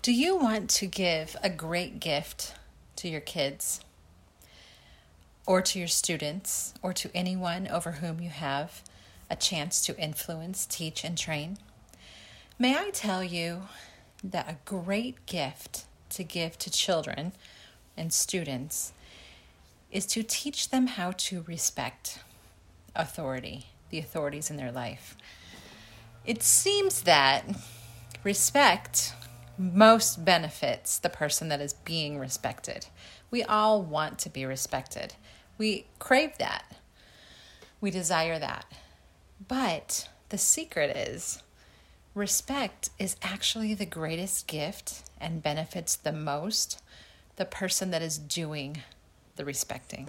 Do you want to give a great gift to your kids or to your students or to anyone over whom you have a chance to influence, teach, and train? May I tell you that a great gift to give to children and students is to teach them how to respect authority, the authorities in their life. It seems that respect most benefits the person that is being respected. We all want to be respected. We crave that. We desire that. But the secret is respect is actually the greatest gift and benefits the most the person that is doing the respecting.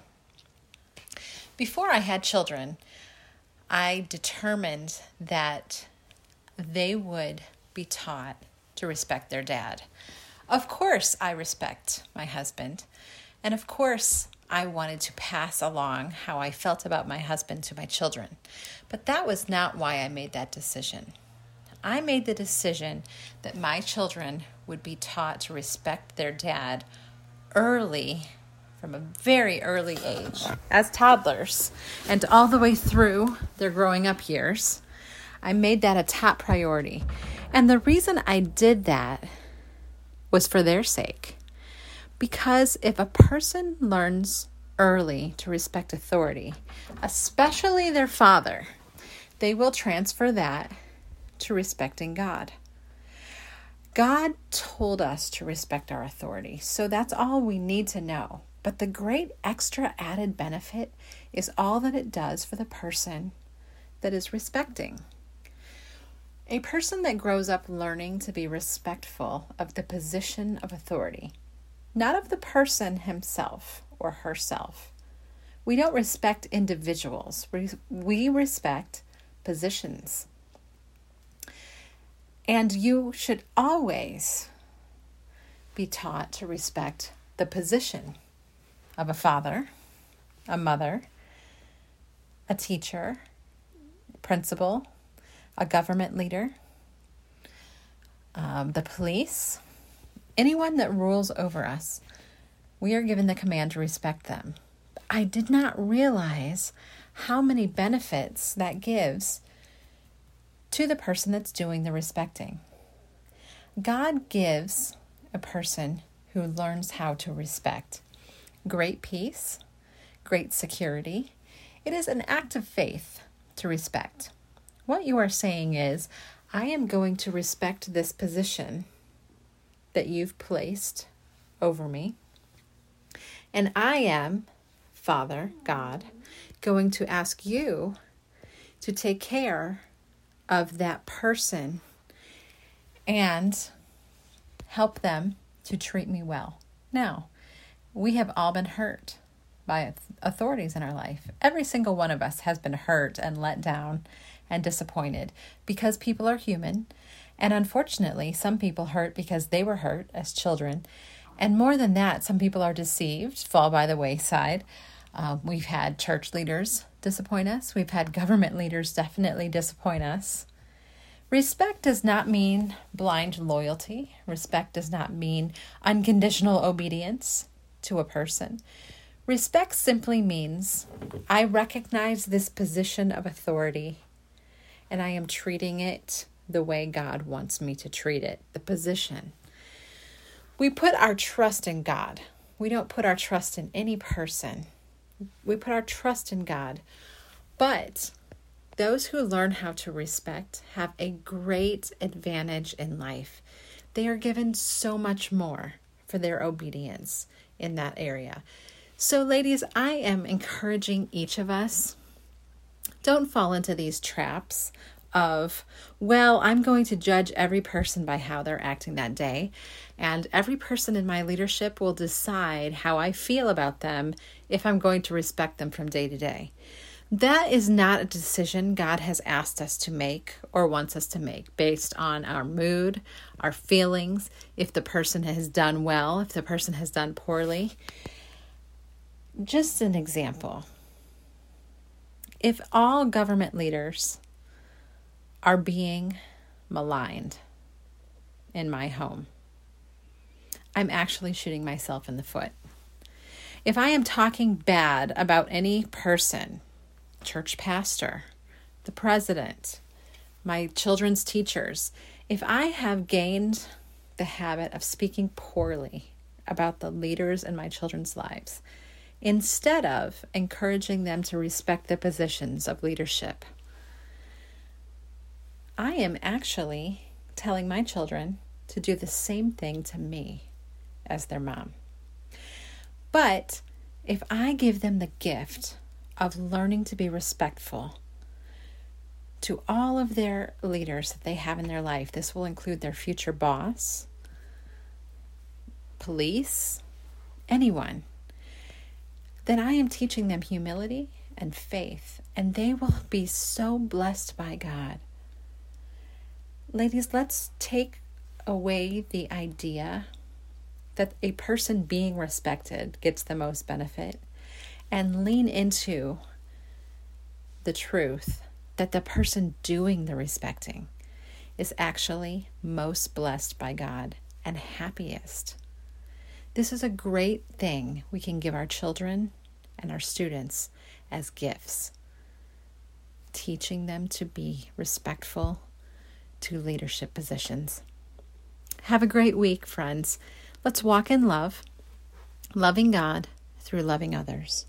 Before I had children, I determined that they would be taught to respect their dad. Of course, I respect my husband. And of course, I wanted to pass along how I felt about my husband to my children. But that was not why I made that decision. I made the decision that my children would be taught to respect their dad early, from a very early age, as toddlers, and all the way through their growing up years. I made that a top priority. And the reason I did that was for their sake. Because if a person learns early to respect authority, especially their father, they will transfer that to respecting God. God told us to respect our authority, so that's all we need to know. But the great extra added benefit is all that it does for the person that is respecting. A person that grows up learning to be respectful of the position of authority, not of the person himself or herself. We don't respect individuals, we respect positions. And you should always be taught to respect the position of a father, a mother, a teacher, principal, a government leader, um, the police, anyone that rules over us, we are given the command to respect them. I did not realize how many benefits that gives to the person that's doing the respecting. God gives a person who learns how to respect great peace, great security. It is an act of faith to respect. What you are saying is, I am going to respect this position that you've placed over me. And I am, Father, God, going to ask you to take care of that person and help them to treat me well. Now, we have all been hurt by authorities in our life. Every single one of us has been hurt and let down and disappointed because people are human. And unfortunately, some people hurt because they were hurt as children. And more than that, some people are deceived, fall by the wayside. Uh, we've had church leaders disappoint us, we've had government leaders definitely disappoint us. Respect does not mean blind loyalty. Respect does not mean unconditional obedience to a person. Respect simply means I recognize this position of authority and I am treating it the way God wants me to treat it, the position. We put our trust in God. We don't put our trust in any person. We put our trust in God. But those who learn how to respect have a great advantage in life. They are given so much more for their obedience in that area. So, ladies, I am encouraging each of us don't fall into these traps of, well, I'm going to judge every person by how they're acting that day, and every person in my leadership will decide how I feel about them if I'm going to respect them from day to day. That is not a decision God has asked us to make or wants us to make based on our mood, our feelings, if the person has done well, if the person has done poorly. Just an example if all government leaders are being maligned in my home, I'm actually shooting myself in the foot. If I am talking bad about any person, church pastor, the president, my children's teachers, if I have gained the habit of speaking poorly about the leaders in my children's lives, instead of encouraging them to respect the positions of leadership, I am actually telling my children to do the same thing to me as their mom. But if I give them the gift of learning to be respectful to all of their leaders that they have in their life, this will include their future boss, police, anyone, then I am teaching them humility and faith, and they will be so blessed by God. Ladies, let's take away the idea that a person being respected gets the most benefit and lean into the truth that the person doing the respecting is actually most blessed by God and happiest. This is a great thing we can give our children and our students as gifts, teaching them to be respectful to leadership positions. Have a great week, friends. Let's walk in love, loving God through loving others.